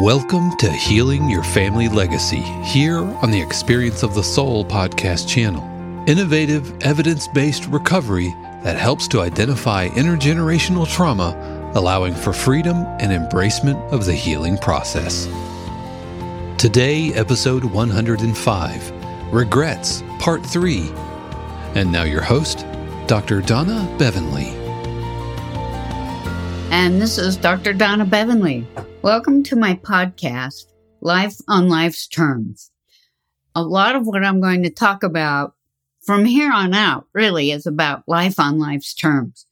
Welcome to Healing Your Family Legacy here on the Experience of the Soul podcast channel. Innovative, evidence based recovery that helps to identify intergenerational trauma, allowing for freedom and embracement of the healing process. Today, episode 105 Regrets, Part 3. And now, your host, Dr. Donna Bevan-Lee. And this is Dr. Donna Bevan-Lee. Welcome to my podcast, Life on Life's Terms. A lot of what I'm going to talk about from here on out really is about life on life's terms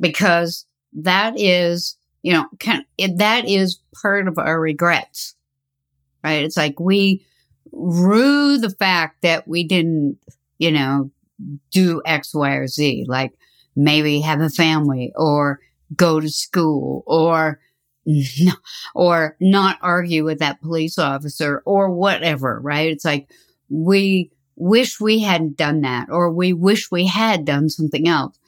because that is, you know, kind of, that is part of our regrets, right? It's like we rue the fact that we didn't, you know, do X, Y, or Z, like maybe have a family or go to school or or not argue with that police officer or whatever, right? It's like we wish we hadn't done that or we wish we had done something else.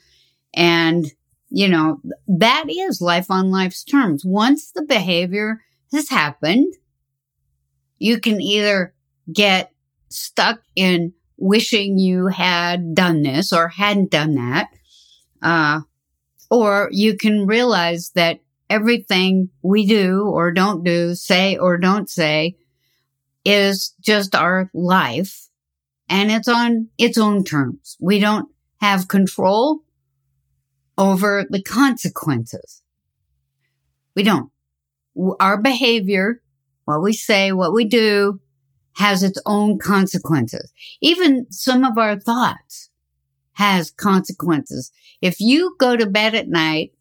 And, you know, that is life on life's terms. Once the behavior has happened, you can either get stuck in wishing you had done this or hadn't done that. Uh, or you can realize that everything we do or don't do, say or don't say is just our life and it's on its own terms. We don't have control over the consequences. We don't. Our behavior, what we say, what we do has its own consequences. Even some of our thoughts has consequences. If you go to bed at night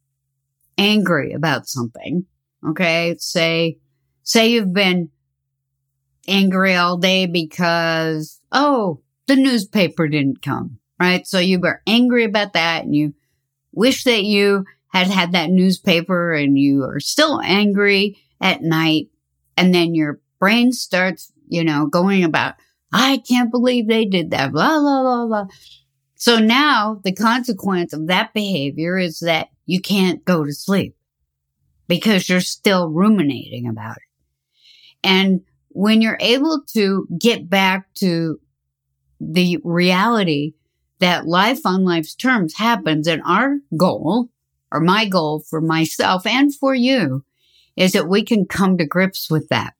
angry about something, okay, say, say you've been angry all day because, oh, the newspaper didn't come, right? So you were angry about that and you wish that you had had that newspaper and you are still angry at night. And then your brain starts, you know, going about, I can't believe they did that, blah, blah, blah, blah. So now the consequence of that behavior is that you can't go to sleep because you're still ruminating about it. And when you're able to get back to the reality that life on life's terms happens and our goal or my goal for myself and for you is that we can come to grips with that.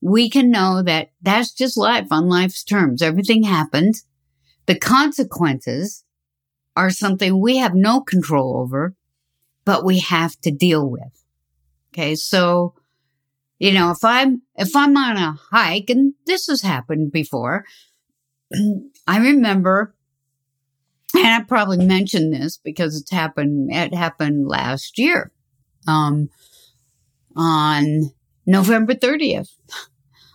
We can know that that's just life on life's terms. Everything happens. The consequences are something we have no control over but we have to deal with. Okay. So, you know, if I'm, if I'm on a hike and this has happened before, I remember, and I probably mentioned this because it's happened, it happened last year, um, on November 30th.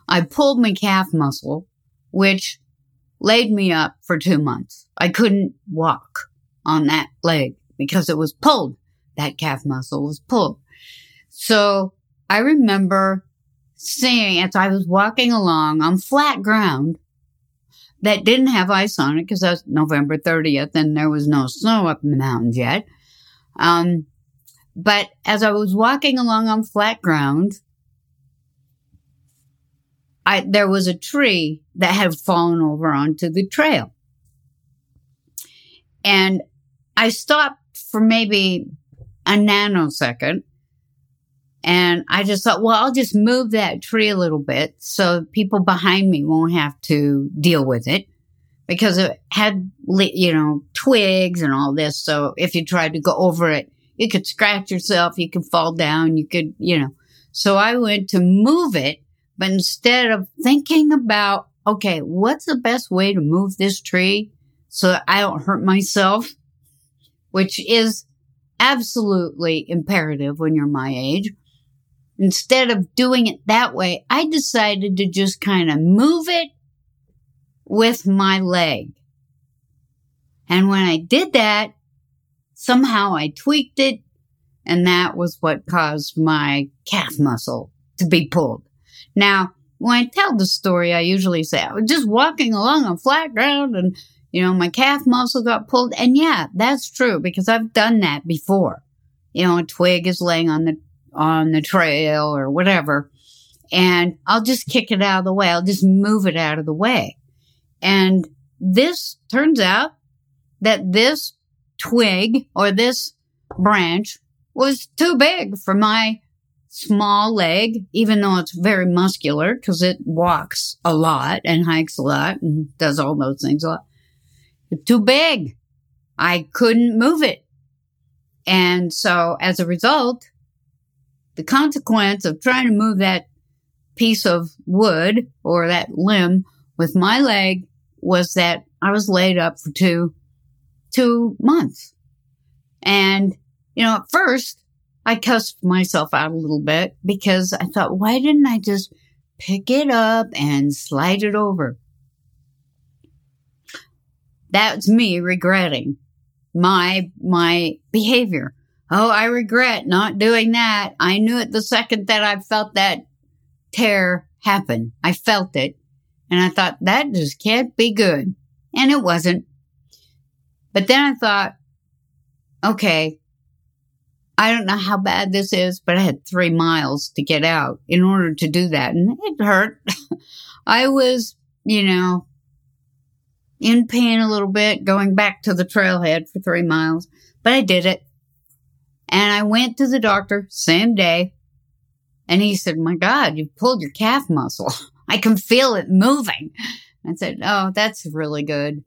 I pulled my calf muscle, which laid me up for two months. I couldn't walk on that leg because it was pulled that calf muscle was pulled. So I remember seeing as I was walking along on flat ground that didn't have ice on it because that's November 30th and there was no snow up in the mountains yet. Um, But as I was walking along on flat ground, I, there was a tree that had fallen over onto the trail. And I stopped for maybe a nanosecond and I just thought, well, I'll just move that tree a little bit so people behind me won't have to deal with it because it had, you know, twigs and all this. So if you tried to go over it, you could scratch yourself, you could fall down, you could, you know. So I went to move it, but instead of thinking about, okay, what's the best way to move this tree so I don't hurt myself, which is absolutely imperative when you're my age. Instead of doing it that way, I decided to just kind of move it with my leg. And when I did that, somehow I tweaked it and that was what caused my calf muscle to be pulled. Now, when I tell the story, I usually say I was just walking along on flat ground and, you know, my calf muscle got pulled. And yeah, that's true because I've done that before. You know, a twig is laying on the on the trail or whatever. And I'll just kick it out of the way. I'll just move it out of the way. And this turns out that this twig or this branch was too big for my small leg, even though it's very muscular because it walks a lot and hikes a lot and does all those things a lot. Too big. I couldn't move it. And so as a result, the consequence of trying to move that piece of wood or that limb with my leg was that I was laid up for two, two months. And, you know, at first I cussed myself out a little bit because I thought, why didn't I just pick it up and slide it over? That's me regretting my, my behavior. Oh, I regret not doing that. I knew it the second that I felt that tear happen. I felt it. And I thought, that just can't be good. And it wasn't. But then I thought, okay, I don't know how bad this is, but I had three miles to get out in order to do that. And it hurt. I was, you know, in pain a little bit going back to the trailhead for three miles, but I did it. And I went to the doctor same day and he said, my God, you pulled your calf muscle. I can feel it moving. I said, Oh, that's really good.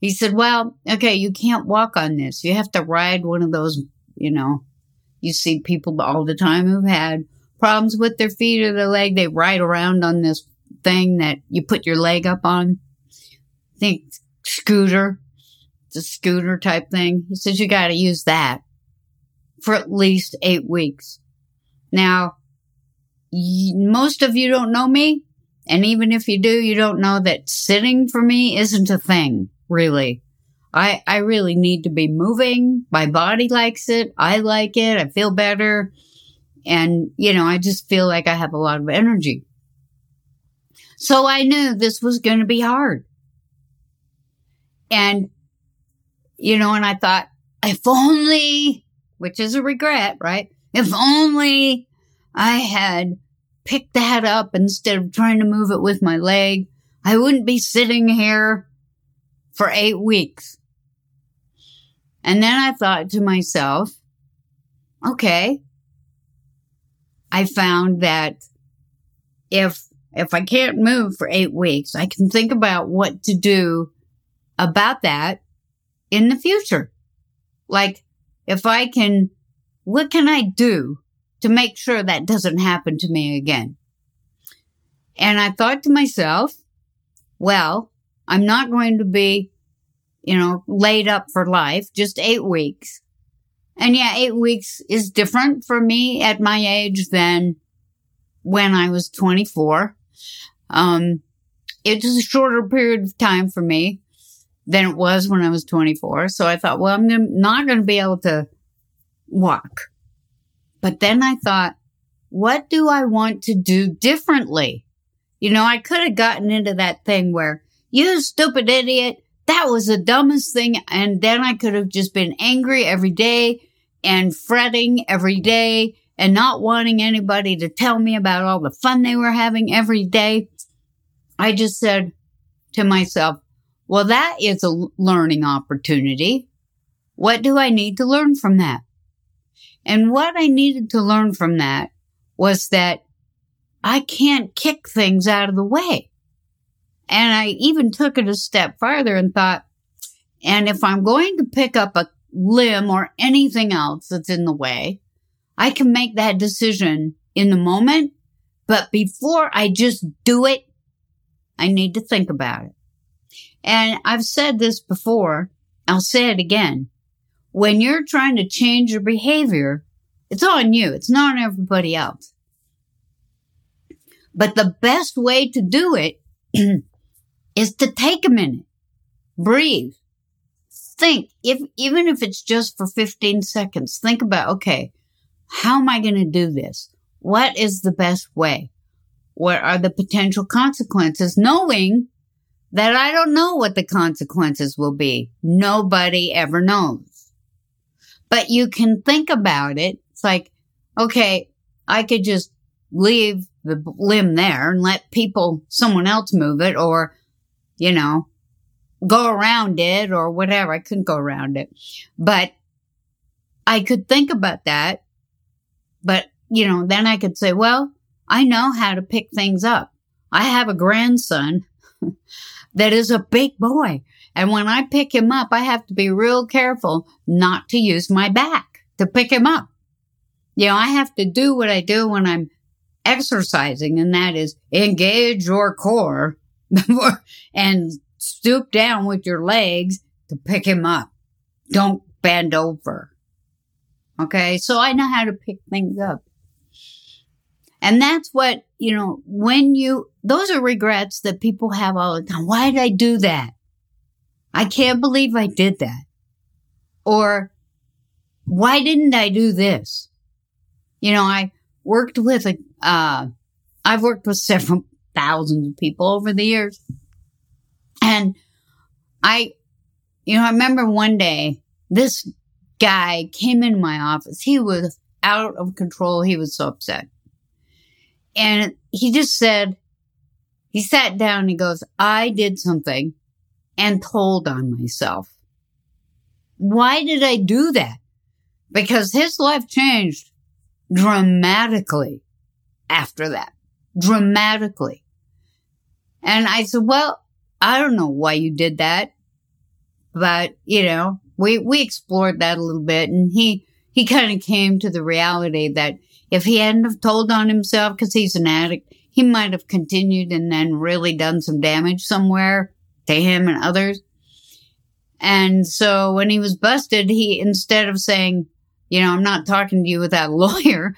He said, Well, okay, you can't walk on this. You have to ride one of those, you know, you see people all the time who've had problems with their feet or their leg. They ride around on this thing that you put your leg up on. Think scooter. the scooter type thing. He says you got to use that for at least eight weeks. Now, most of you don't know me. And even if you do, you don't know that sitting for me isn't a thing, really. I, I really need to be moving. My body likes it. I like it. I feel better. And, you know, I just feel like I have a lot of energy. So I knew this was going to be hard. And, you know, and I thought, if only which is a regret, right? If only I had picked that up instead of trying to move it with my leg, I wouldn't be sitting here for eight weeks. And then I thought to myself, okay, I found that if, if I can't move for eight weeks, I can think about what to do about that in the future. Like, if I can, what can I do to make sure that doesn't happen to me again? And I thought to myself, well, I'm not going to be, you know, laid up for life, just eight weeks. And yeah, eight weeks is different for me at my age than when I was 24. Um, it's a shorter period of time for me than it was when I was 24. So I thought, well, I'm not going to be able to walk. But then I thought, what do I want to do differently? You know, I could have gotten into that thing where, you stupid idiot, that was the dumbest thing. And then I could have just been angry every day and fretting every day and not wanting anybody to tell me about all the fun they were having every day. I just said to myself, well, that is a learning opportunity. What do I need to learn from that? And what I needed to learn from that was that I can't kick things out of the way. And I even took it a step farther and thought, and if I'm going to pick up a limb or anything else that's in the way, I can make that decision in the moment. But before I just do it, I need to think about it. And I've said this before. I'll say it again. When you're trying to change your behavior, it's on you. It's not on everybody else. But the best way to do it is to take a minute, breathe, think, if, even if it's just for 15 seconds, think about, okay, how am I going to do this? What is the best way? What are the potential consequences? Knowing that I don't know what the consequences will be. Nobody ever knows. But you can think about it. It's like, okay, I could just leave the limb there and let people, someone else move it or, you know, go around it or whatever. I couldn't go around it, but I could think about that. But, you know, then I could say, well, I know how to pick things up. I have a grandson that is a big boy. And when I pick him up, I have to be real careful not to use my back to pick him up. You know, I have to do what I do when I'm exercising, and that is engage your core and stoop down with your legs to pick him up. Don't bend over. Okay. So I know how to pick things up. And that's what, you know, when you, those are regrets that people have all the time. Why did I do that? I can't believe I did that. Or why didn't I do this? You know, I worked with a, uh, I've worked with several thousands of people over the years. And I, you know, I remember one day this guy came in my office. He was out of control. He was so upset. And he just said, he sat down and he goes, I did something and told on myself. Why did I do that? Because his life changed dramatically after that. Dramatically. And I said, well, I don't know why you did that, but you know, we, we explored that a little bit and he, he kind of came to the reality that if he hadn't have told on himself because he's an addict, he might have continued and then really done some damage somewhere to him and others. And so when he was busted, he, instead of saying, you know, I'm not talking to you without a lawyer,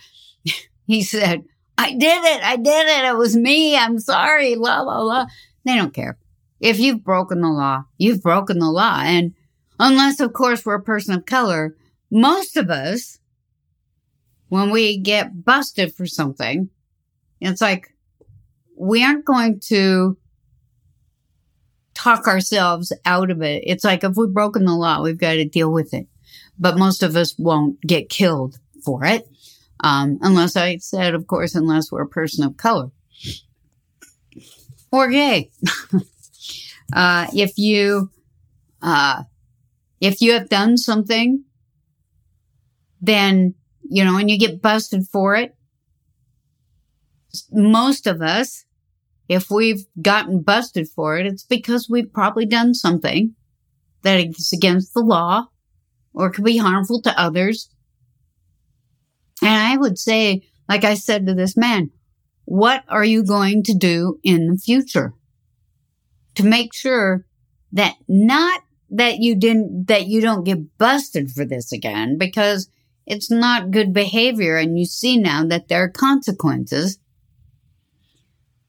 he said, I did it. I did it. It was me. I'm sorry. La, la, la. They don't care. If you've broken the law, you've broken the law. And unless, of course, we're a person of color, most of us, when we get busted for something, it's like we aren't going to talk ourselves out of it. It's like if we've broken the law, we've got to deal with it. But most of us won't get killed for it. Um, unless I said, of course, unless we're a person of color or gay. uh, if you, uh, if you have done something, then, you know, and you get busted for it, most of us, if we've gotten busted for it, it's because we've probably done something that is against the law or could be harmful to others. And I would say, like I said to this man, what are you going to do in the future to make sure that not that you didn't, that you don't get busted for this again? Because it's not good behavior and you see now that there are consequences.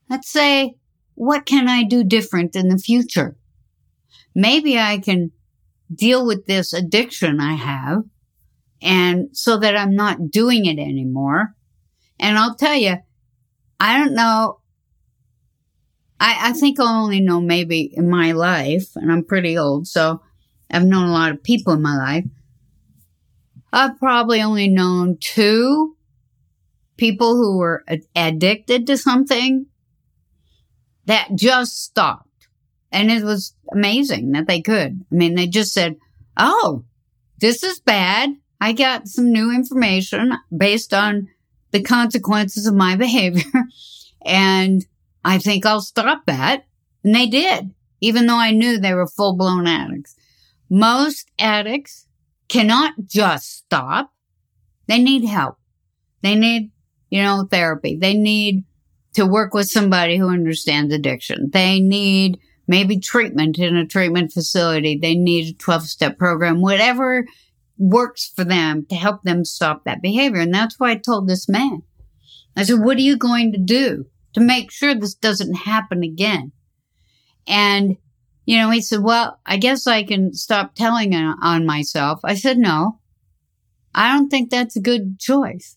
Let's say, what can I do different in the future? Maybe I can deal with this addiction I have and so that I'm not doing it anymore. And I'll tell you, I don't know. I, I think I'll only know maybe in my life, and I'm pretty old, so I've known a lot of people in my life. I've probably only known two people who were addicted to something that just stopped. And it was amazing that they could. I mean, they just said, Oh, this is bad. I got some new information based on the consequences of my behavior. and I think I'll stop that. And they did, even though I knew they were full blown addicts. Most addicts cannot just stop. They need help. They need, you know, therapy. They need to work with somebody who understands addiction. They need maybe treatment in a treatment facility. They need a 12 step program, whatever works for them to help them stop that behavior. And that's why I told this man, I said, what are you going to do to make sure this doesn't happen again? And, you know, he said, well, I guess I can stop telling on myself. I said, no, I don't think that's a good choice.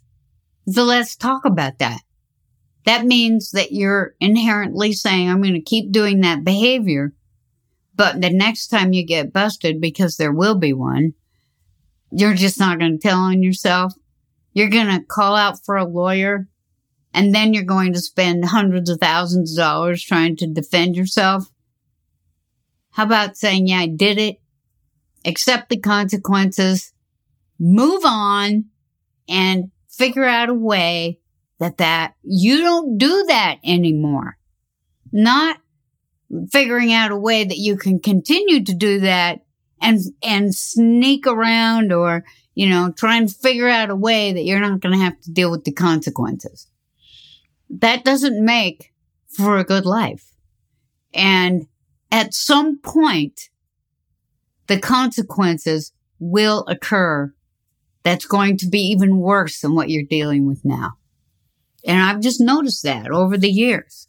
So let's talk about that. That means that you're inherently saying, I'm going to keep doing that behavior. But the next time you get busted, because there will be one, you're just not going to tell on yourself. You're going to call out for a lawyer and then you're going to spend hundreds of thousands of dollars trying to defend yourself. How about saying, yeah, I did it, accept the consequences, move on and figure out a way that that you don't do that anymore. Not figuring out a way that you can continue to do that and, and sneak around or, you know, try and figure out a way that you're not going to have to deal with the consequences. That doesn't make for a good life. And at some point, the consequences will occur that's going to be even worse than what you're dealing with now. And I've just noticed that over the years.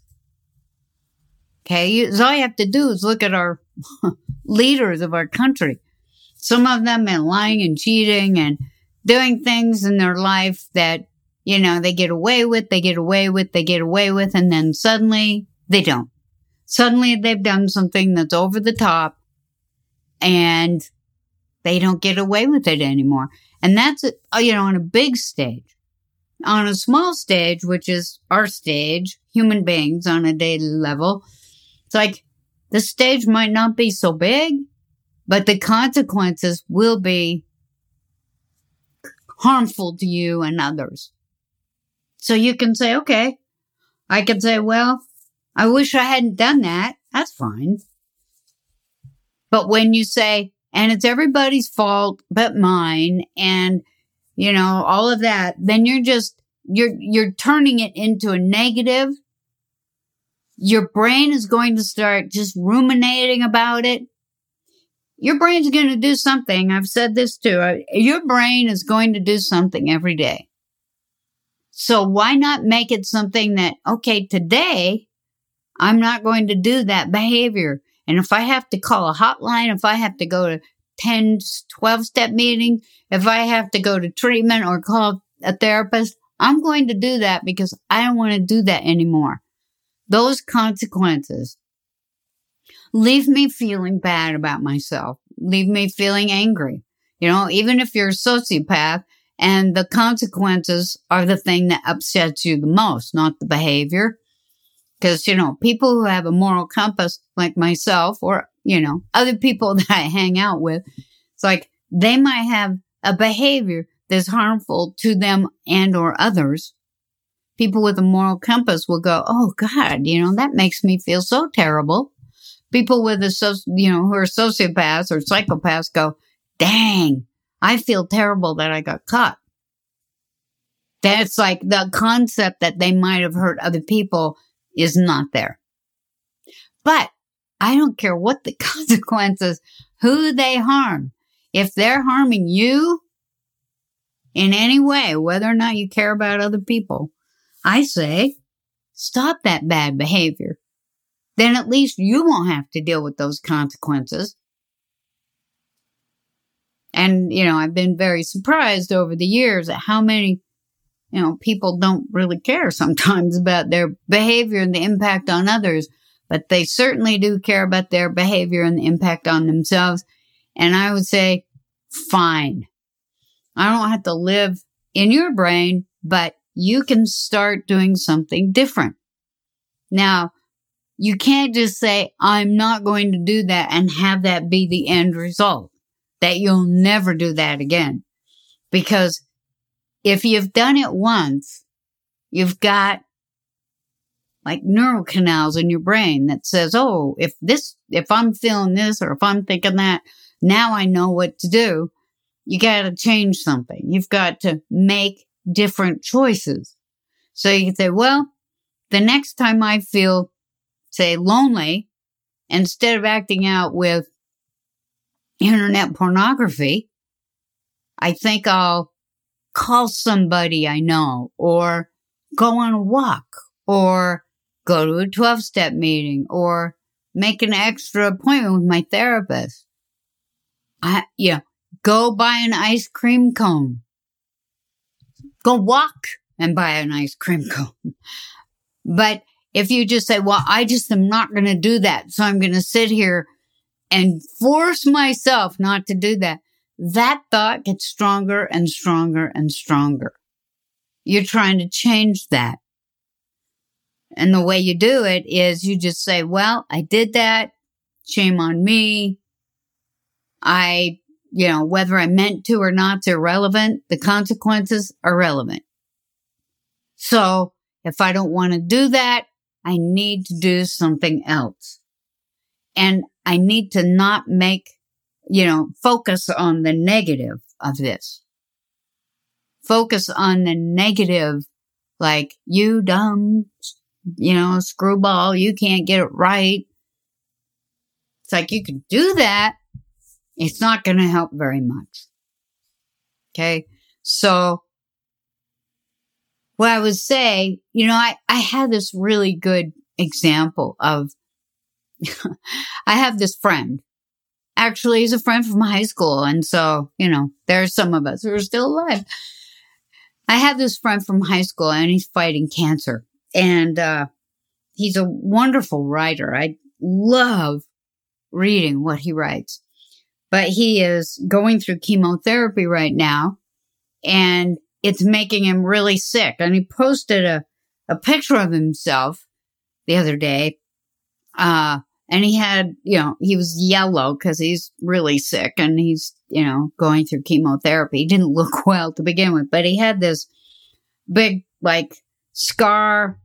Okay. all you have to do is look at our leaders of our country. Some of them been lying and cheating and doing things in their life that, you know, they get away with, they get away with, they get away with, and then suddenly they don't. Suddenly they've done something that's over the top and they don't get away with it anymore. And that's, uh, you know, on a big stage on a small stage, which is our stage, human beings on a daily level, it's like the stage might not be so big, but the consequences will be harmful to you and others. So you can say, okay, I can say, well, I wish I hadn't done that. That's fine. But when you say, and it's everybody's fault but mine, and you know, all of that, then you're just, you're, you're turning it into a negative. Your brain is going to start just ruminating about it. Your brain's going to do something. I've said this too. Your brain is going to do something every day. So why not make it something that, okay, today I'm not going to do that behavior. And if I have to call a hotline, if I have to go to 10, 12 step meeting, if I have to go to treatment or call a therapist, I'm going to do that because I don't want to do that anymore. Those consequences leave me feeling bad about myself, leave me feeling angry. You know, even if you're a sociopath and the consequences are the thing that upsets you the most, not the behavior. Cause, you know, people who have a moral compass like myself or you know, other people that I hang out with. It's like they might have a behavior that's harmful to them and or others. People with a moral compass will go, Oh God, you know, that makes me feel so terrible. People with a, you know, who are sociopaths or psychopaths go, dang, I feel terrible that I got caught. That's like the concept that they might have hurt other people is not there. But I don't care what the consequences, who they harm. If they're harming you in any way, whether or not you care about other people, I say stop that bad behavior. Then at least you won't have to deal with those consequences. And, you know, I've been very surprised over the years at how many, you know, people don't really care sometimes about their behavior and the impact on others but they certainly do care about their behavior and the impact on themselves. And I would say, fine. I don't have to live in your brain, but you can start doing something different. Now, you can't just say, I'm not going to do that and have that be the end result, that you'll never do that again. Because if you've done it once, you've got like neural canals in your brain that says, Oh, if this, if I'm feeling this or if I'm thinking that, now I know what to do. You got to change something. You've got to make different choices. So you can say, well, the next time I feel, say, lonely, instead of acting out with internet pornography, I think I'll call somebody I know or go on a walk or go to a 12 step meeting or make an extra appointment with my therapist. I, yeah, go buy an ice cream cone. Go walk and buy an ice cream cone. But if you just say, well, I just am not going to do that. So I'm going to sit here and force myself not to do that. That thought gets stronger and stronger and stronger. You're trying to change that. And the way you do it is you just say, well, I did that. Shame on me. I, you know, whether I meant to or not, it's irrelevant. The consequences are relevant. So if I don't want to do that, I need to do something else. And I need to not make, you know, focus on the negative of this. Focus on the negative, like, you dumb, you know, screwball, you can't get it right. It's like you can do that. It's not going to help very much. Okay. So what I would say, you know, I, I had this really good example of, I have this friend. Actually, he's a friend from high school. And so, you know, there's some of us who are still alive. I have this friend from high school and he's fighting cancer and, uh, he's a wonderful writer. I love reading what he writes, but he is going through chemotherapy right now and it's making him really sick. And he posted a, a picture of himself the other day. Uh, and he had, you know, he was yellow because he's really sick and he's, you know, going through chemotherapy. He didn't look well to begin with, but he had this big, like, scar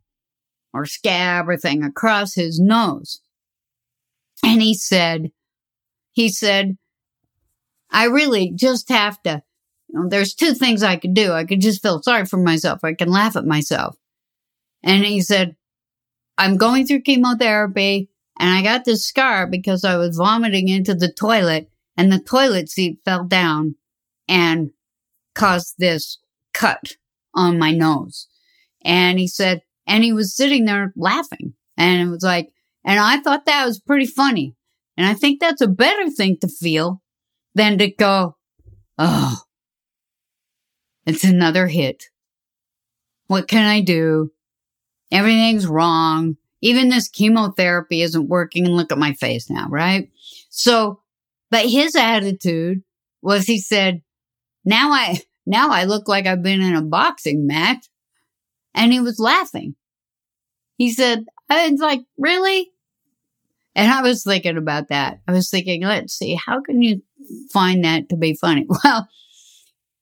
or scab or thing across his nose. And he said, he said, I really just have to you know, there's two things I could do. I could just feel sorry for myself. I can laugh at myself. And he said, I'm going through chemotherapy and I got this scar because I was vomiting into the toilet and the toilet seat fell down and caused this cut on my nose. And he said, and he was sitting there laughing and it was like, and I thought that was pretty funny. And I think that's a better thing to feel than to go, oh, it's another hit. What can I do? Everything's wrong. Even this chemotherapy isn't working. And look at my face now, right? So, but his attitude was he said, now I, now I look like I've been in a boxing match. And he was laughing. He said, I was like, really? And I was thinking about that. I was thinking, let's see, how can you find that to be funny? Well,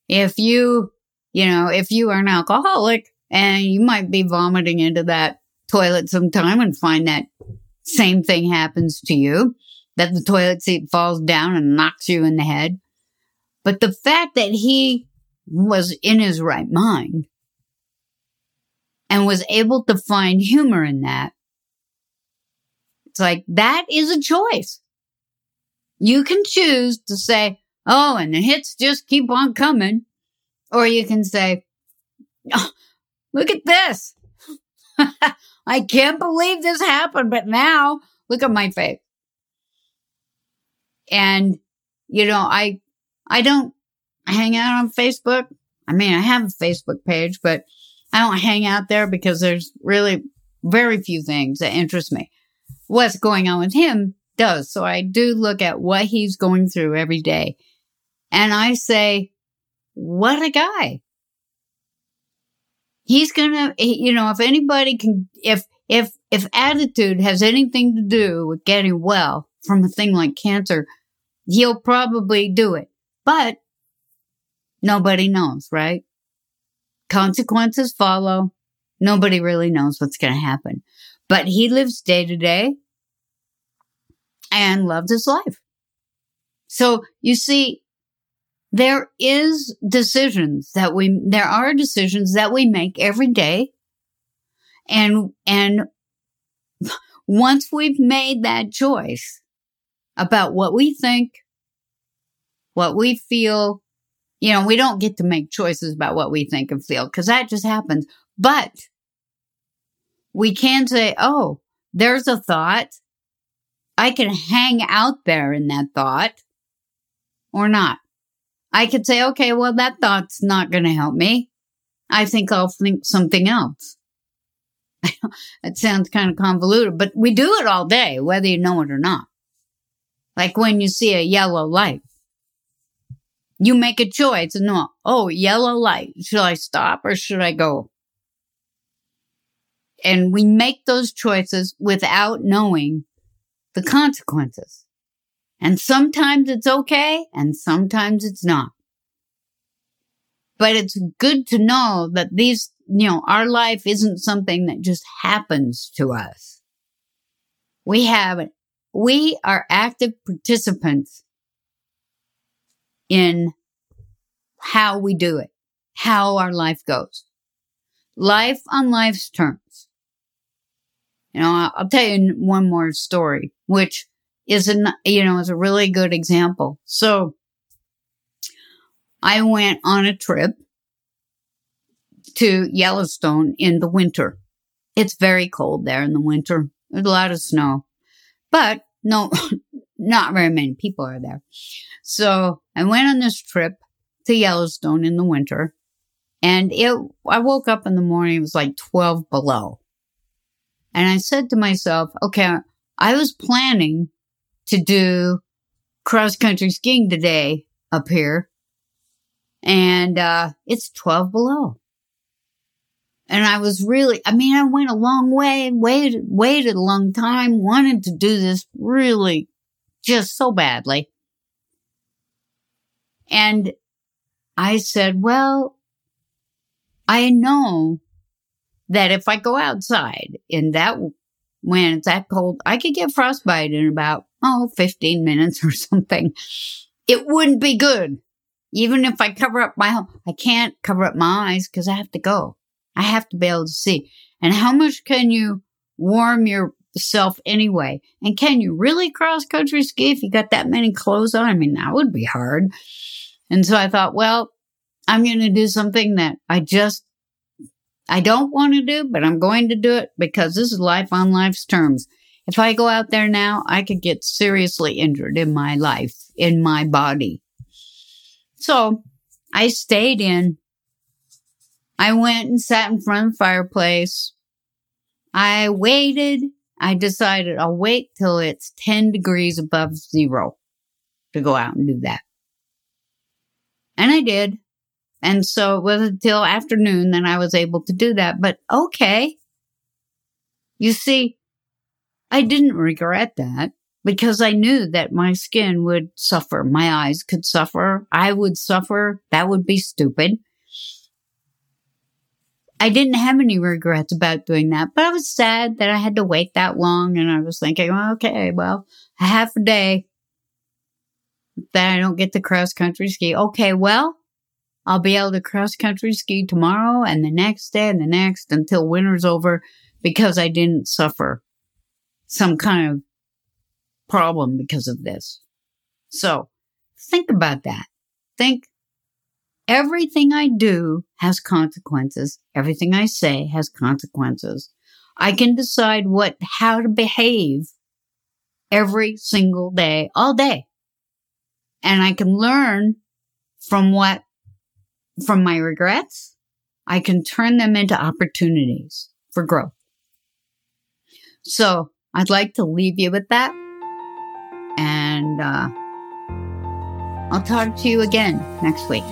if you you know, if you are an alcoholic and you might be vomiting into that toilet sometime and find that same thing happens to you, that the toilet seat falls down and knocks you in the head. But the fact that he was in his right mind and was able to find humor in that, it's like that is a choice. You can choose to say, Oh, and the hits just keep on coming. Or you can say, oh, look at this. I can't believe this happened, but now look at my face. And, you know, I, I don't hang out on Facebook. I mean, I have a Facebook page, but I don't hang out there because there's really very few things that interest me. What's going on with him does. So I do look at what he's going through every day. And I say, what a guy. He's gonna, you know, if anybody can, if, if, if attitude has anything to do with getting well from a thing like cancer, he'll probably do it. But nobody knows, right? Consequences follow. Nobody really knows what's going to happen. But he lives day to day and loves his life. So you see, there is decisions that we, there are decisions that we make every day. And, and once we've made that choice about what we think, what we feel, you know, we don't get to make choices about what we think and feel because that just happens. But we can say, oh, there's a thought. I can hang out there in that thought or not. I could say, okay, well, that thought's not going to help me. I think I'll think something else. it sounds kind of convoluted, but we do it all day, whether you know it or not. Like when you see a yellow light, you make a choice and no, oh, yellow light. Should I stop or should I go? And we make those choices without knowing the consequences. And sometimes it's okay and sometimes it's not. But it's good to know that these, you know, our life isn't something that just happens to us. We have, we are active participants in how we do it, how our life goes. Life on life's terms. You know, I'll tell you one more story, which is an, you know, is a really good example. So I went on a trip to Yellowstone in the winter. It's very cold there in the winter. There's a lot of snow, but no, not very many people are there. So I went on this trip to Yellowstone in the winter and it, I woke up in the morning, it was like 12 below. And I said to myself, okay, I was planning to do cross country skiing today up here. And, uh, it's 12 below. And I was really, I mean, I went a long way, waited, waited a long time, wanted to do this really just so badly. And I said, well, I know that if I go outside in that, when it's that cold, I could get frostbite in about, oh, 15 minutes or something. It wouldn't be good. Even if I cover up my, I can't cover up my eyes because I have to go. I have to be able to see. And how much can you warm yourself anyway? And can you really cross country ski if you got that many clothes on? I mean, that would be hard. And so I thought, well, I'm going to do something that I just, I don't want to do, but I'm going to do it because this is life on life's terms. If I go out there now, I could get seriously injured in my life, in my body. So I stayed in. I went and sat in front of the fireplace. I waited. I decided I'll wait till it's 10 degrees above zero to go out and do that. And I did. And so it was until afternoon that I was able to do that. But okay. You see, I didn't regret that because I knew that my skin would suffer. My eyes could suffer. I would suffer. That would be stupid. I didn't have any regrets about doing that, but I was sad that I had to wait that long. And I was thinking, okay, well, a half a day that I don't get to cross country ski. Okay, well, I'll be able to cross country ski tomorrow and the next day and the next until winter's over because I didn't suffer some kind of problem because of this. So think about that. Think everything I do has consequences. Everything I say has consequences. I can decide what, how to behave every single day, all day and I can learn from what, from my regrets. I can turn them into opportunities for growth. So I'd like to leave you with that. And uh, I'll talk to you again next week.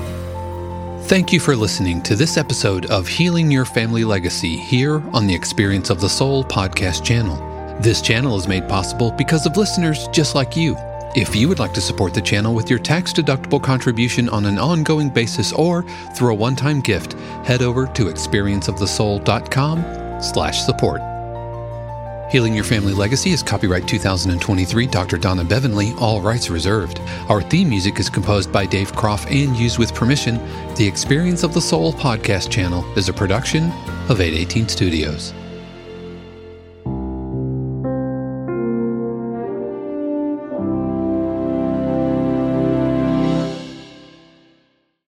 Thank you for listening to this episode of Healing Your Family Legacy here on the Experience of the Soul podcast channel. This channel is made possible because of listeners just like you. If you would like to support the channel with your tax-deductible contribution on an ongoing basis or through a one-time gift, head over to experienceofthesoul.com slash support. Healing Your Family Legacy is copyright 2023 Dr. Donna Bevan-Lee, all rights reserved. Our theme music is composed by Dave Kropf and used with permission. The Experience of the Soul podcast channel is a production of 818 Studios.